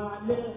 مستور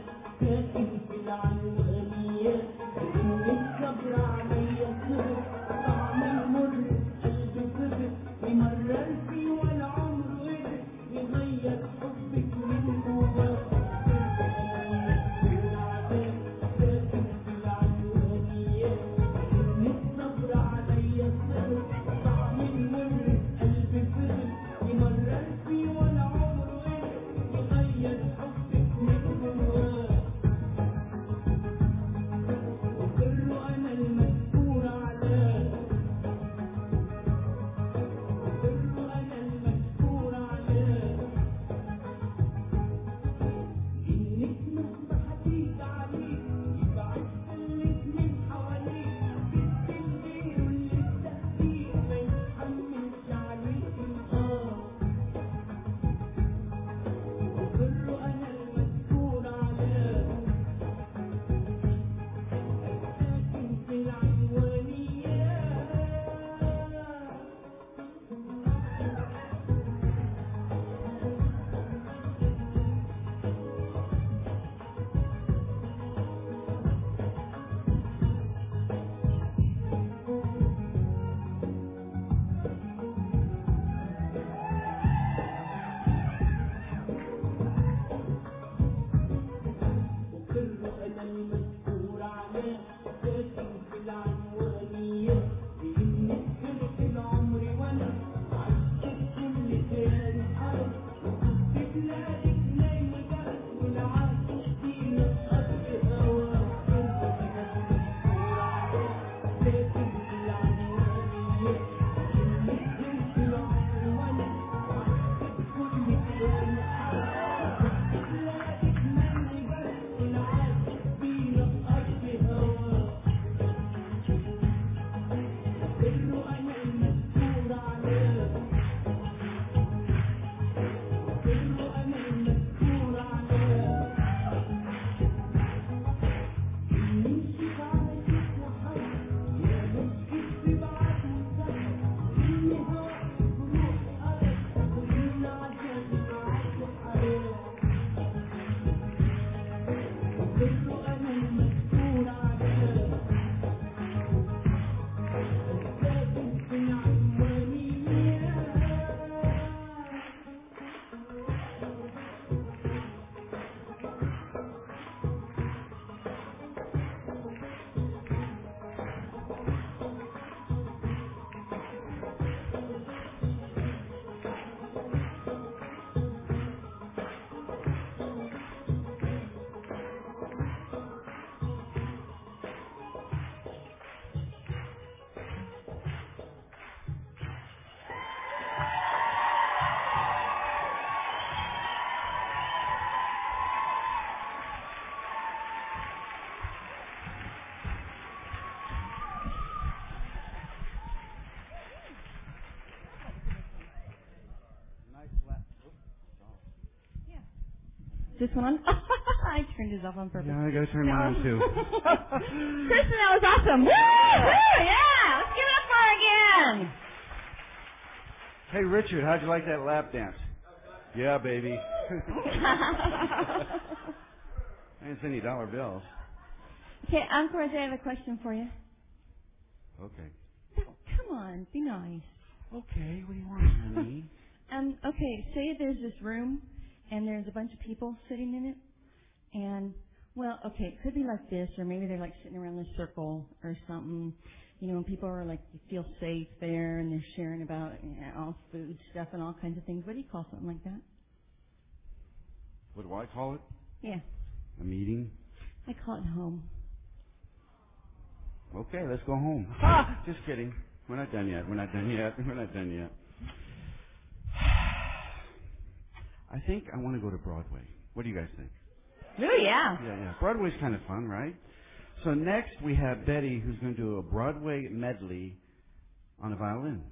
This one? I turned his off on purpose. Yeah, I gotta turn mine on too. Kristen, that was awesome. Woo! Woo! Yeah! Let's give it up for her again. Hey, Richard, how'd you like that lap dance? Yeah, baby. I didn't see any dollar bills. okay, Encore, I have a question for you. Okay. Come on, be nice. Okay, what do you want, honey? Um, okay, say there's this room and there's a bunch of people sitting in it and well, okay, it could be like this or maybe they're like sitting around this circle or something. You know, and people are like you feel safe there and they're sharing about you know, all food stuff and all kinds of things. What do you call something like that? What do I call it? Yeah. A meeting? I call it home. Okay, let's go home. Ha! Just kidding. We're not done yet. We're not done yet. We're not done yet. I think I want to go to Broadway. What do you guys think? Oh yeah. Yeah, yeah. Broadway's kind of fun, right? So next we have Betty who's going to do a Broadway medley on a violin.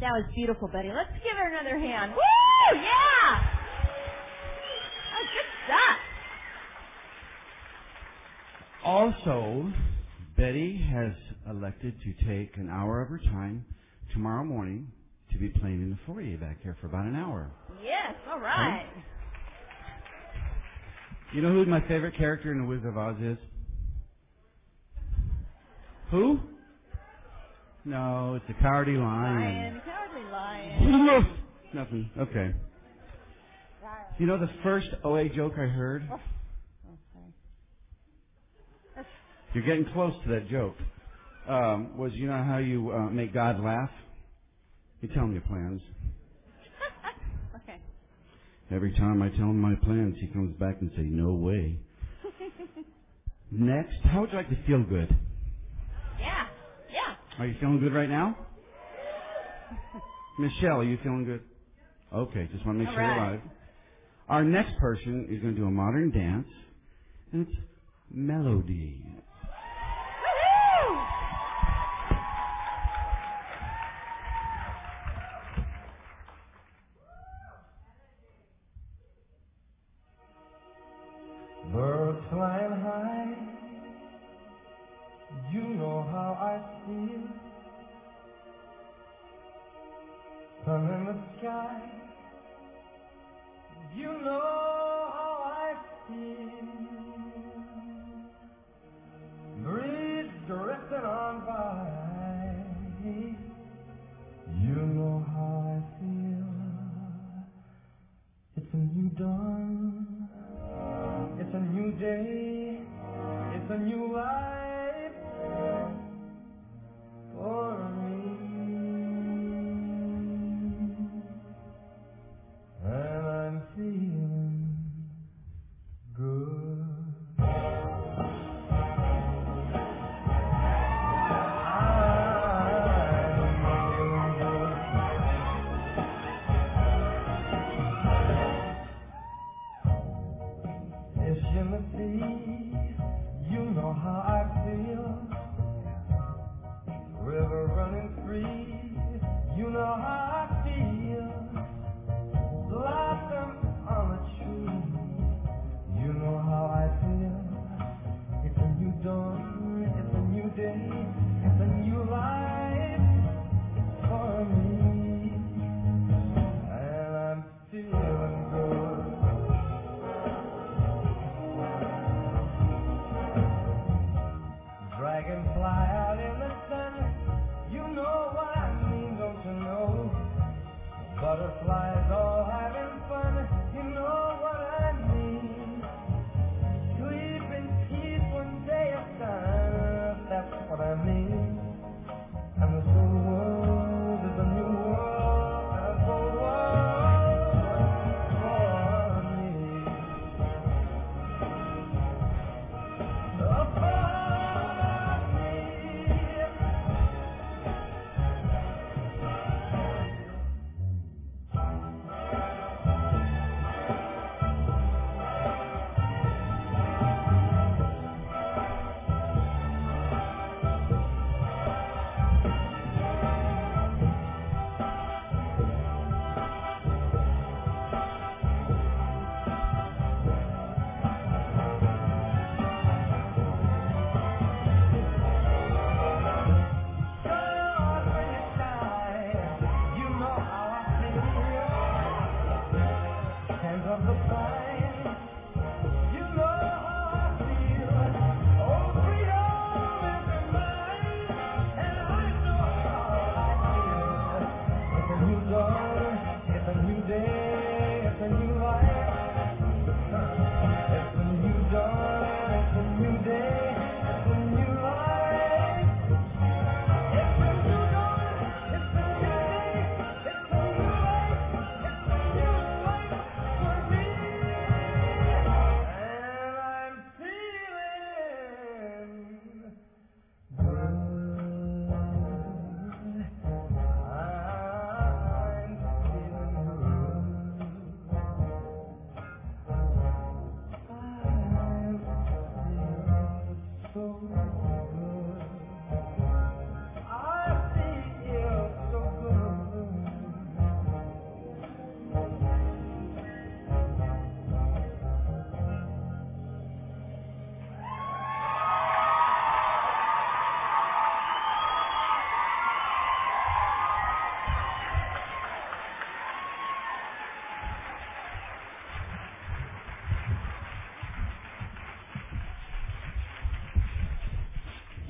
That was beautiful, Betty. Let's give her another hand. Woo! Yeah! That was good stuff. Also, Betty has elected to take an hour of her time tomorrow morning to be playing in the foyer back here for about an hour. Yes, all right. You know who my favorite character in The Wizard of Oz is? Who? No, it's the Cowardly Lion. Lion, cowardly lion. Nothing. Okay. You know the first OA joke I heard? Oh, sorry. You're getting close to that joke. Um, was you know how you uh, make God laugh? You tell him your plans. okay. Every time I tell him my plans, he comes back and say, "No way." Next, how would you like to feel good? Are you feeling good right now? Michelle, are you feeling good? Okay, just want to make All sure you're alive. Our next person is going to do a modern dance, and it's melody.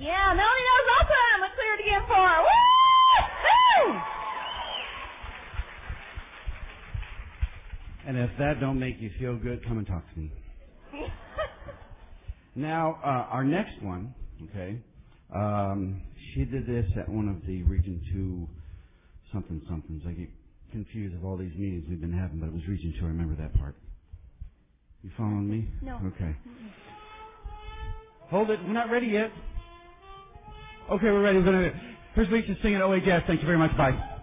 Yeah, Melanie knows all time. Let's clear it again for her. Woo! Woo! And if that don't make you feel good, come and talk to me. now, uh, our next one, okay, um, she did this at one of the Region 2 something somethings. I get confused of all these meetings we've been having, but it was Region 2. I remember that part. You following me? No. Okay. Hold it. We're not ready yet. Okay, we're ready. We're going to, here's Leach singing Oh Yes. Thank you very much. Bye.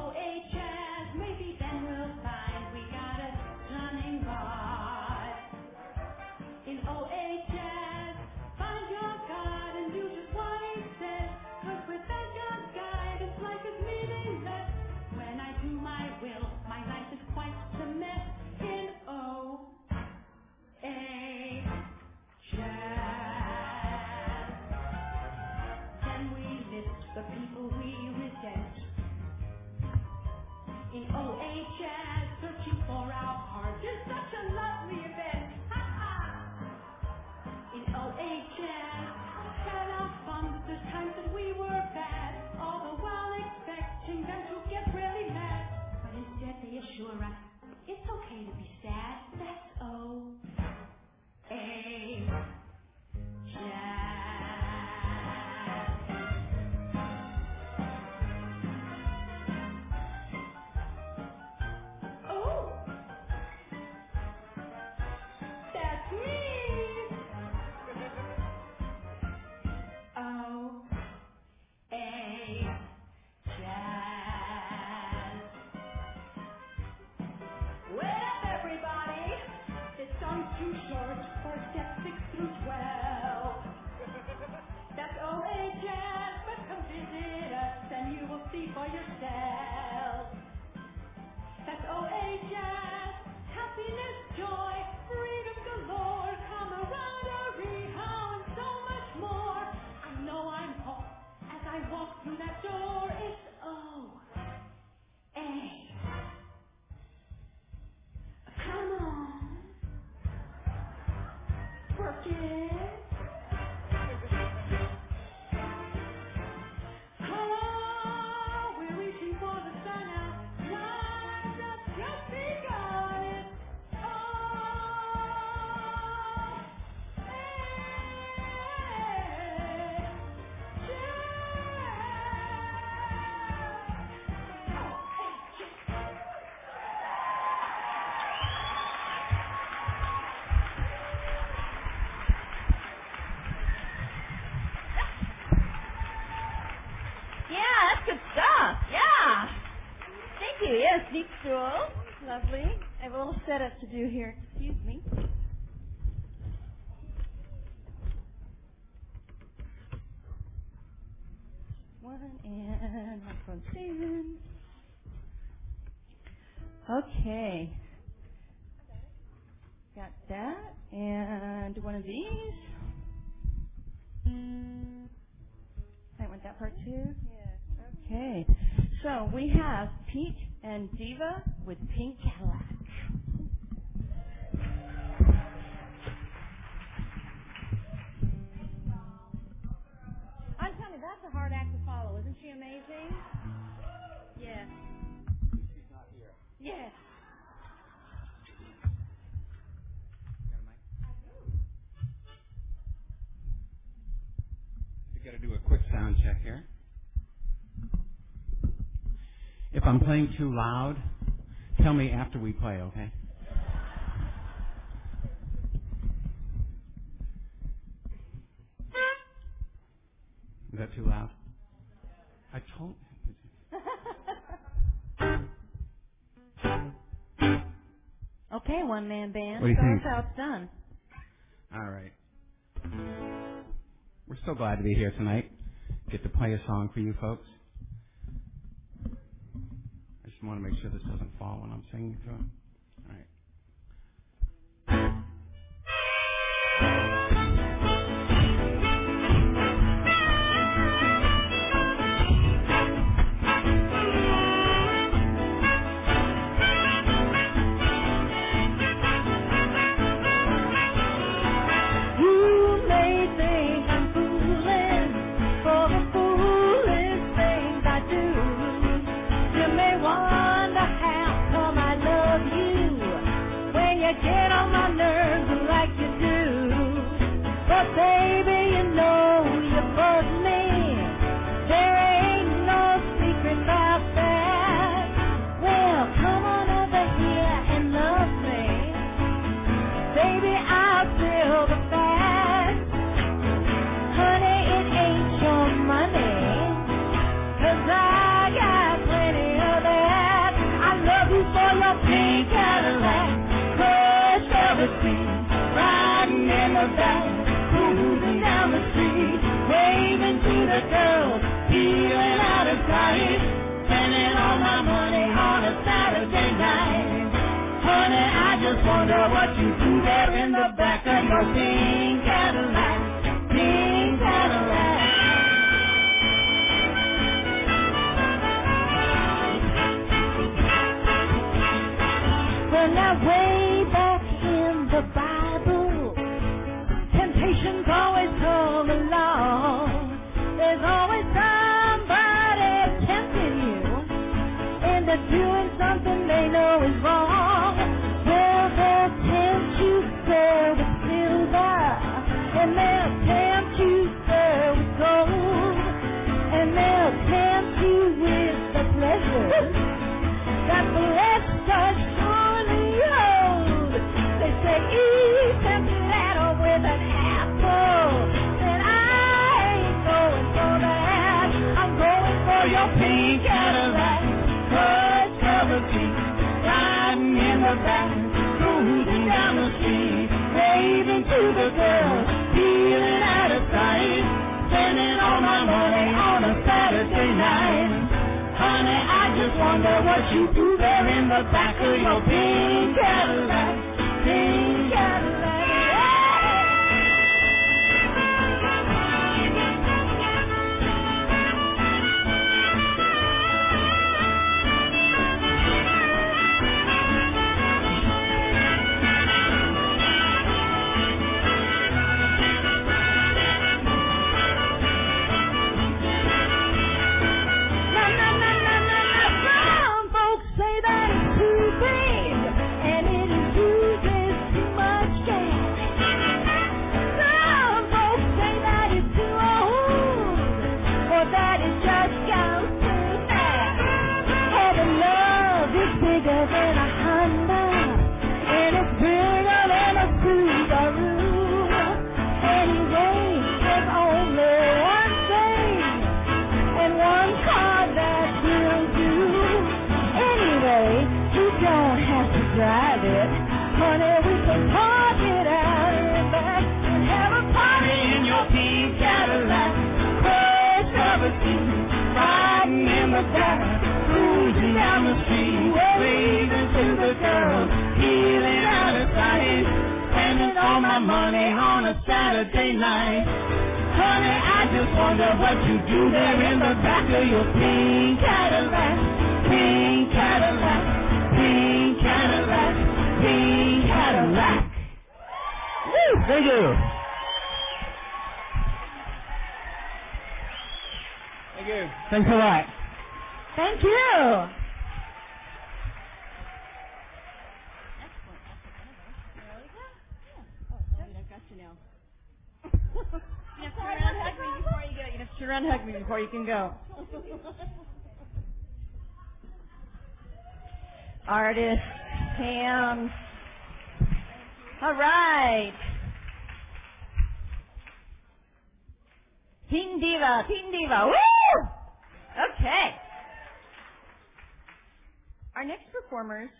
OHS, maybe then we'll find we got a running bar. ancient. good stuff. Yeah. Thank you. Yes, deep stool. Lovely. I have a little setup to do here. Excuse me. One and microphone seven. Okay. Got that. And one of these. Hmm. I want that part too. Yes. Okay. So we have Pete and Diva with Pink Cadillac. I'm telling you, that's a hard act to follow. Isn't she amazing? Yeah. Yeah. We got to do a If I'm playing too loud, tell me after we play, okay? Is that too loud? I told. Okay, one man band. What do you think? us how it's done. All right. We're so glad to be here tonight. Get to play a song for you folks. Just want to make sure this doesn't fall when I'm singing through it. Back wonder what you do there in the back of your pink Cadillac, all my money on a Saturday night. Honey, I just wonder what you do there in the back of your pink Cadillac, pink Cadillac, pink Cadillac, pink Cadillac. Woo! Thank you. Thank you. Thanks a lot. Thank you. I've got you now. you have to turn around hug me before you get. You have to turn around hug me before you can go. Artist Pam. All right. Teen Diva, Teen Diva, woo! Okay. Our next performers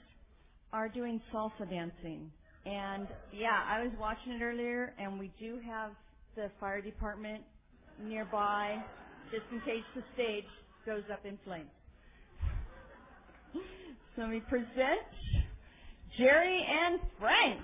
are doing salsa dancing. And yeah, I was watching it earlier, and we do have the fire department nearby, just in case the stage goes up in flames. So me present Jerry and Frank.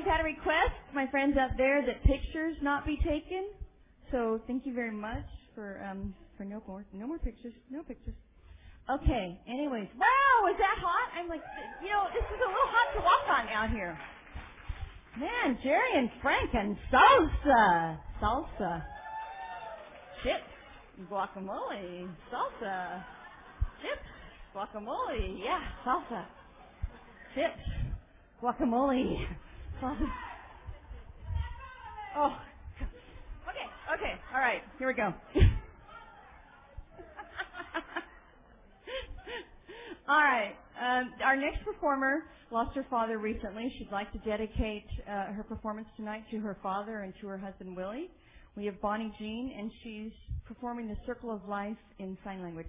We've had a request, my friends out there, that pictures not be taken. So thank you very much for um for no more no more pictures, no pictures. Okay. Anyways, wow, is that hot? I'm like, you know, this is a little hot to walk on out here. Man, Jerry and Frank and salsa, salsa, chips, guacamole, salsa, chips, guacamole, yeah, salsa, chips, guacamole, Oh, okay, okay, all right, here we go. All right. Um, our next performer lost her father recently. She'd like to dedicate uh, her performance tonight to her father and to her husband Willie. We have Bonnie Jean, and she's performing the Circle of Life in sign language.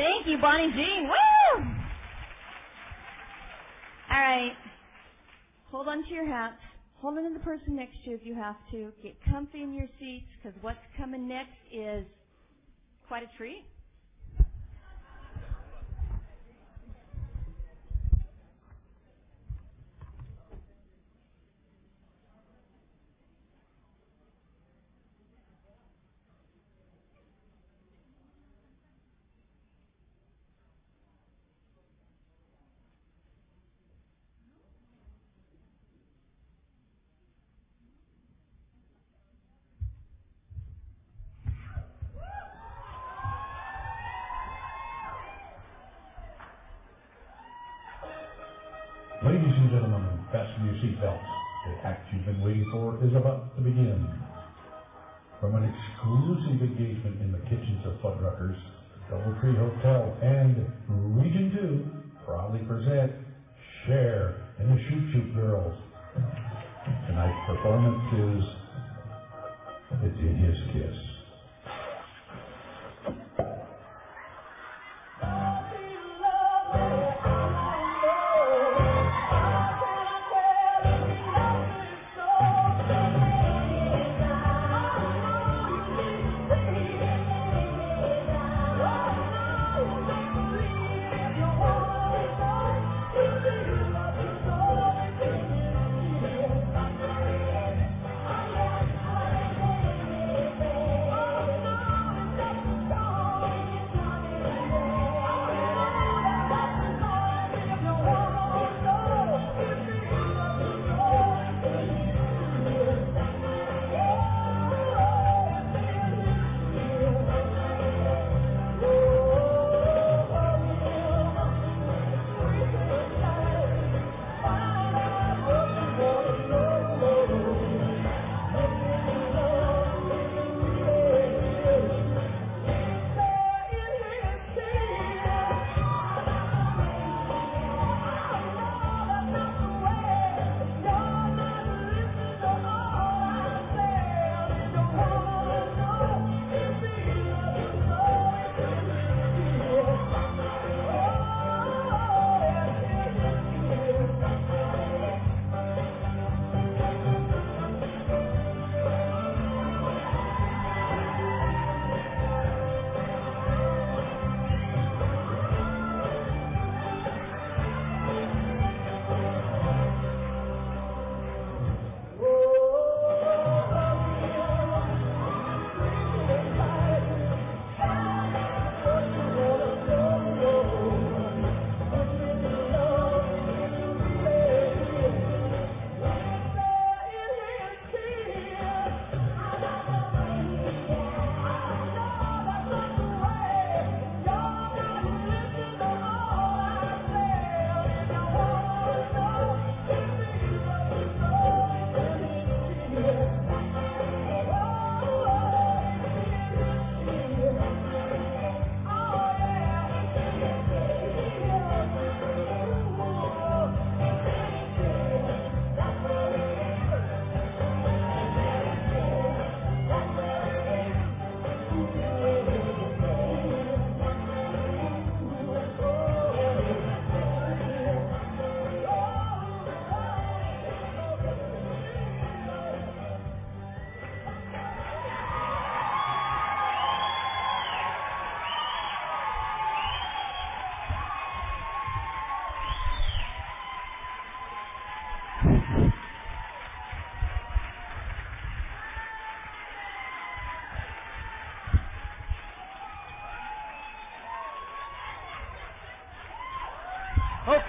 Thank you, Bonnie Jean. Woo! All right. Hold on to your hats. Hold on to the person next to you if you have to. Get comfy in your seats because what's coming next is quite a treat. You've been waiting for is about to begin. From an exclusive engagement in the kitchens of Fuddruckers, Doubletree Hotel and Region 2 proudly present Cher and the Shoop Shoop Girls. Tonight's performance is It's in His Kiss.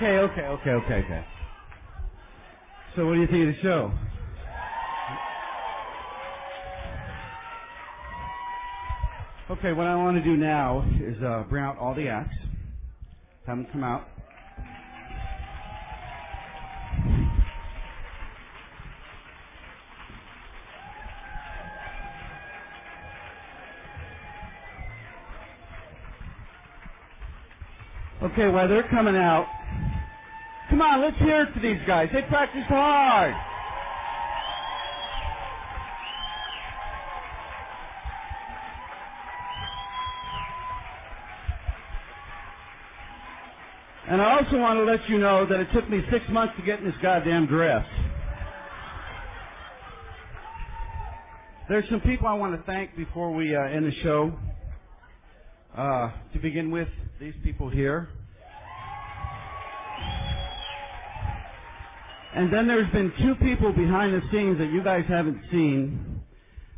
Okay, okay, okay, okay, okay. So what do you think of the show? Okay, what I want to do now is uh, bring out all the acts, have them come out. Okay, while they're coming out, come on, let's hear it for these guys. They practiced hard. And I also want to let you know that it took me six months to get in this goddamn dress. There's some people I want to thank before we uh, end the show. Uh, to begin with, these people here. And then there's been two people behind the scenes that you guys haven't seen.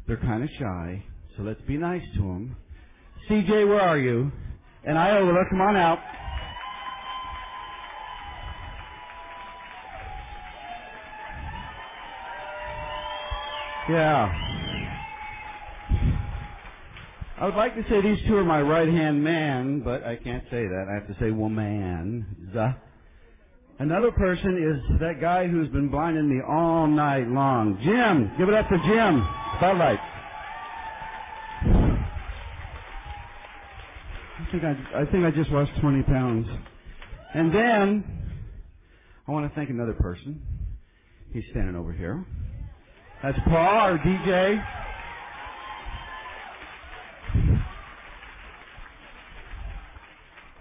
They're kind of shy, so let's be nice to them. CJ, where are you? And Iola, come on out. Yeah. I would like to say these two are my right hand man, but I can't say that. I have to say woman. The. Another person is that guy who's been blinding me all night long. Jim, give it up for Jim. Spotlight. I think I, I think I just lost 20 pounds. And then I want to thank another person. He's standing over here. That's Paul, our DJ.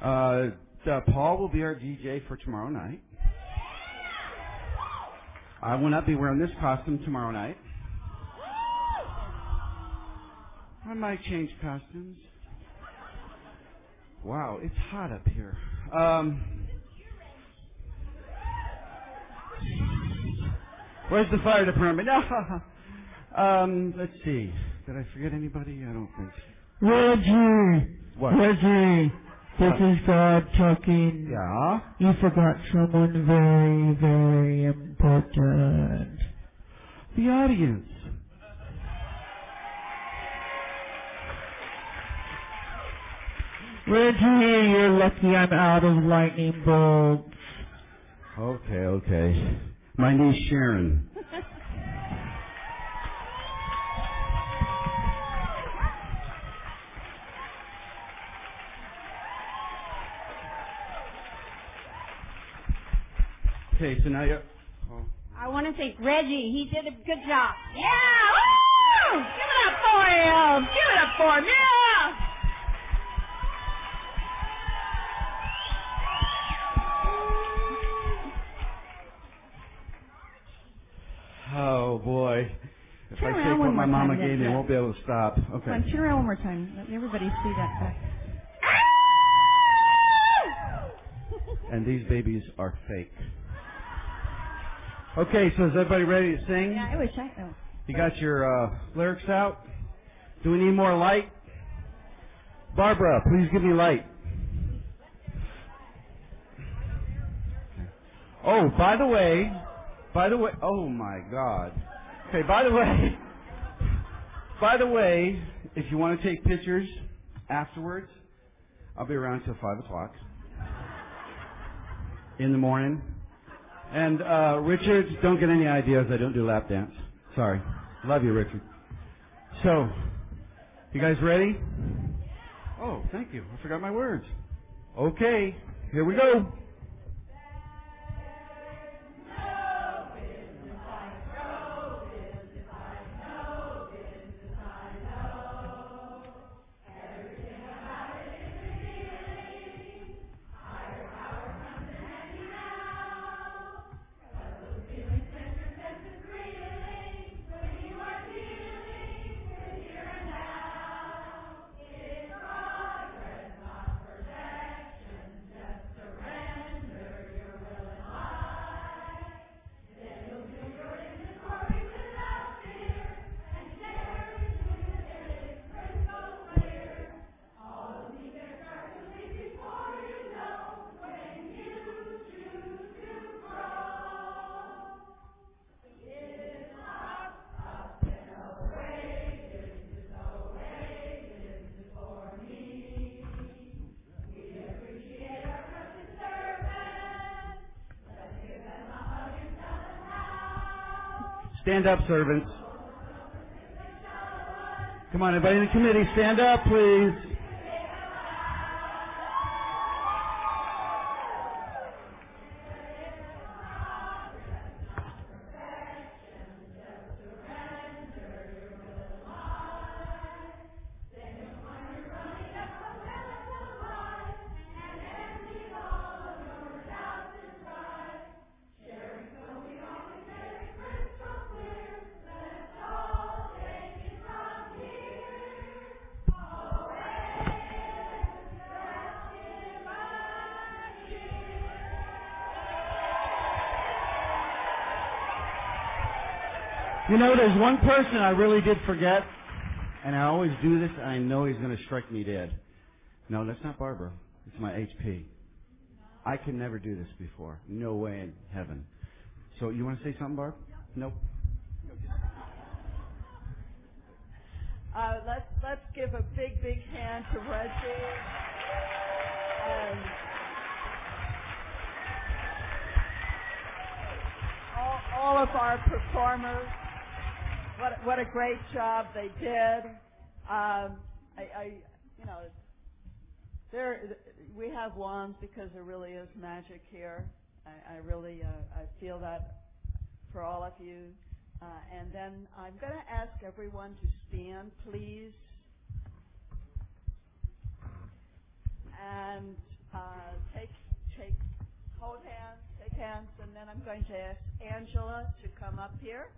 Uh, uh, Paul will be our DJ for tomorrow night. I will not be wearing this costume tomorrow night. I might change costumes. Wow, it's hot up here. Um, where's the fire department? Um, let's see. Did I forget anybody? I don't think so. Reggie! What? Reggie! This is God talking. Yeah. You forgot someone very, very important. The audience. Reggie, you're lucky I'm out of lightning bolts. Okay, okay. My niece Sharon. Okay, so now you're. Oh. I want to thank Reggie. He did a good job. Yeah! Woo! Give it up for him! Give it up for him! Yeah! Oh boy. If Turn I take what my mama gave me, I won't be able to stop. Come Okay. on, turn around one more time. Let everybody see that back. And these babies are fake. Okay, so is everybody ready to sing? Yeah, I wish I. Oh. You got your uh, lyrics out? Do we need more light? Barbara, please give me light. Oh, by the way, by the way, oh my God. Okay, by the way, by the way, if you want to take pictures afterwards, I'll be around till five o'clock in the morning. And uh, Richard, don't get any ideas. I don't do lap dance. Sorry. Love you, Richard. So, you guys ready? Oh, thank you. I forgot my words. Okay, here we go. Stand up, servants. Come on, everybody in the committee, stand up, please. You know, there's one person I really did forget, and I always do this, and I know he's going to strike me dead. No, that's not Barbara. It's my HP. I could never do this before. No way in heaven. So you want to say something, Barb? Nope. Uh, let's let's give a big big hand to Reggie. And all, all of our performers. What what a great job they did. Um, I, I you know there, we have wands because there really is magic here. I, I really, uh, I feel that for all of you. Uh, and then I'm going to ask everyone to stand, please. And uh, take, take, hold hands, take hands, and then I'm going to ask Angela to come up here.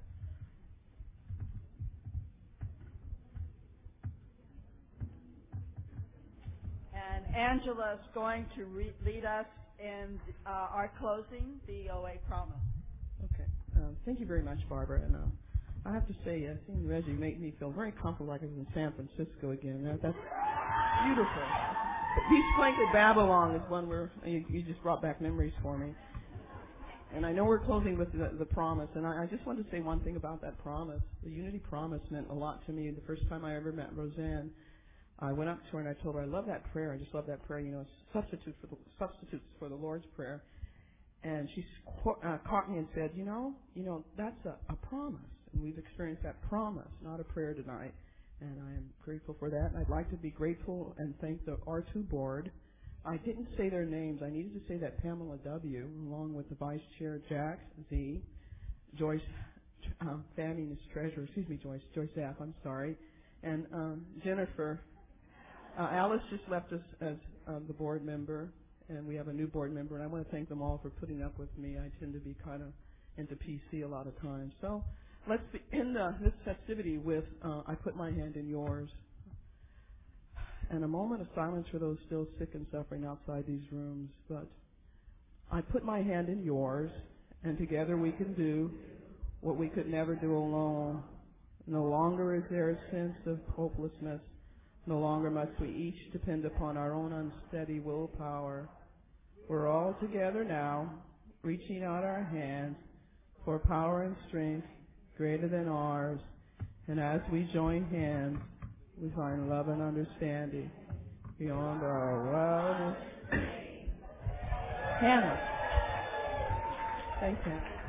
Angela is going to re- lead us in uh, our closing, the OA promise. Okay. Um, thank you very much, Barbara. And uh, I have to say, uh, seeing Reggie made me feel very comfortable like I was in San Francisco again. That, that's beautiful. Beach Blanket Babylon is one where you, you just brought back memories for me. And I know we're closing with the, the promise, and I, I just want to say one thing about that promise. The Unity Promise meant a lot to me. The first time I ever met Roseanne, I went up to her and I told her I love that prayer. I just love that prayer. You know, substitute for the substitutes for the Lord's prayer. And she uh, caught me and said, you know, you know, that's a, a promise, and we've experienced that promise, not a prayer tonight. And I am grateful for that. And I'd like to be grateful and thank the R2 board. I didn't say their names. I needed to say that Pamela W., along with the Vice Chair Jack Z, Joyce, um, Fanning is treasurer. Excuse me, Joyce. Joyce Zapp. I'm sorry, and um, Jennifer. Uh, Alice just left us as um, the board member, and we have a new board member. And I want to thank them all for putting up with me. I tend to be kind of into PC a lot of times. So let's end uh, this festivity with uh, I put my hand in yours. And a moment of silence for those still sick and suffering outside these rooms. But I put my hand in yours, and together we can do what we could never do alone. No longer is there a sense of hopelessness. No longer must we each depend upon our own unsteady willpower. We're all together now, reaching out our hands for power and strength greater than ours. And as we join hands, we find love and understanding beyond our wildest. Hannah. Thanks, Hannah.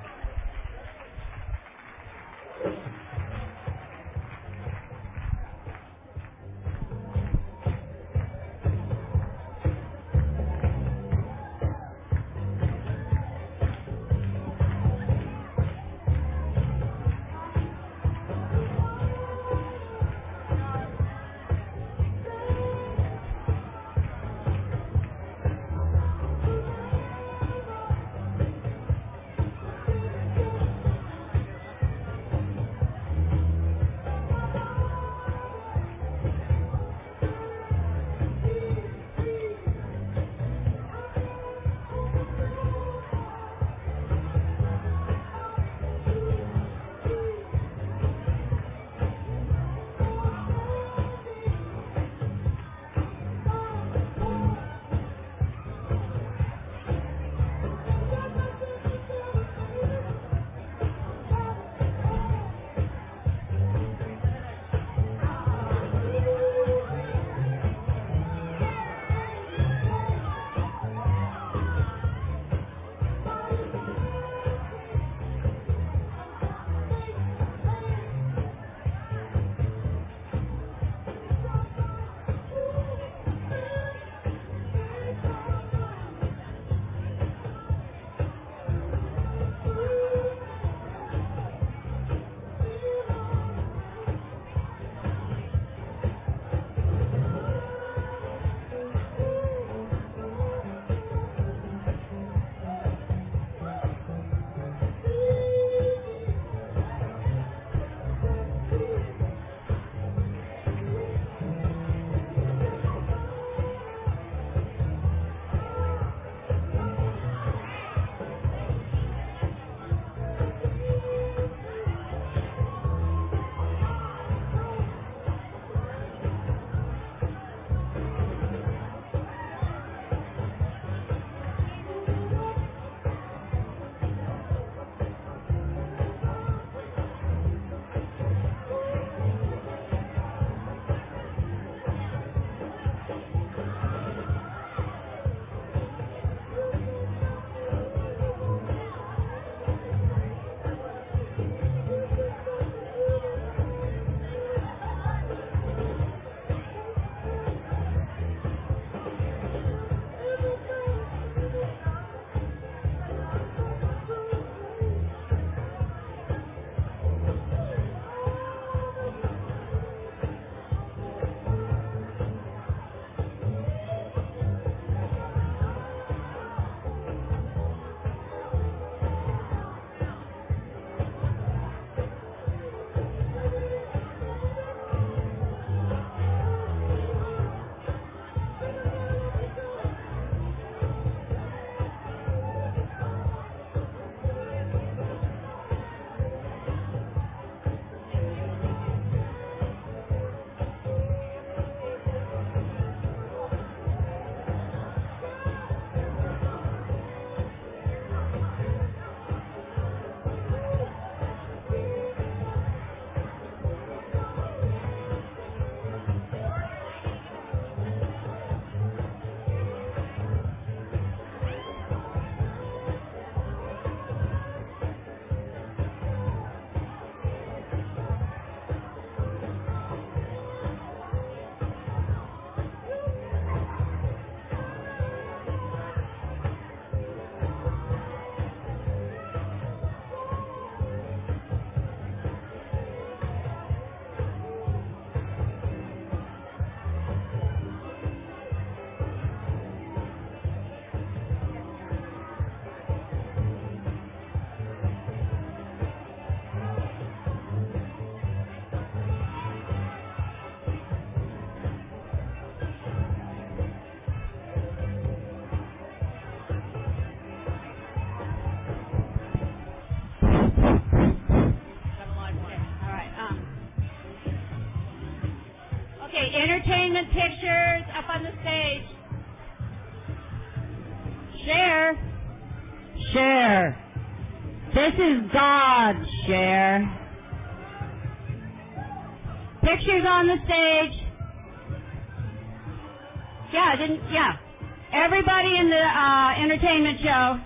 Entertainment pictures up on the stage. Share. Share. This is God, Share. Pictures on the stage. Yeah, I didn't, yeah. Everybody in the uh, entertainment show.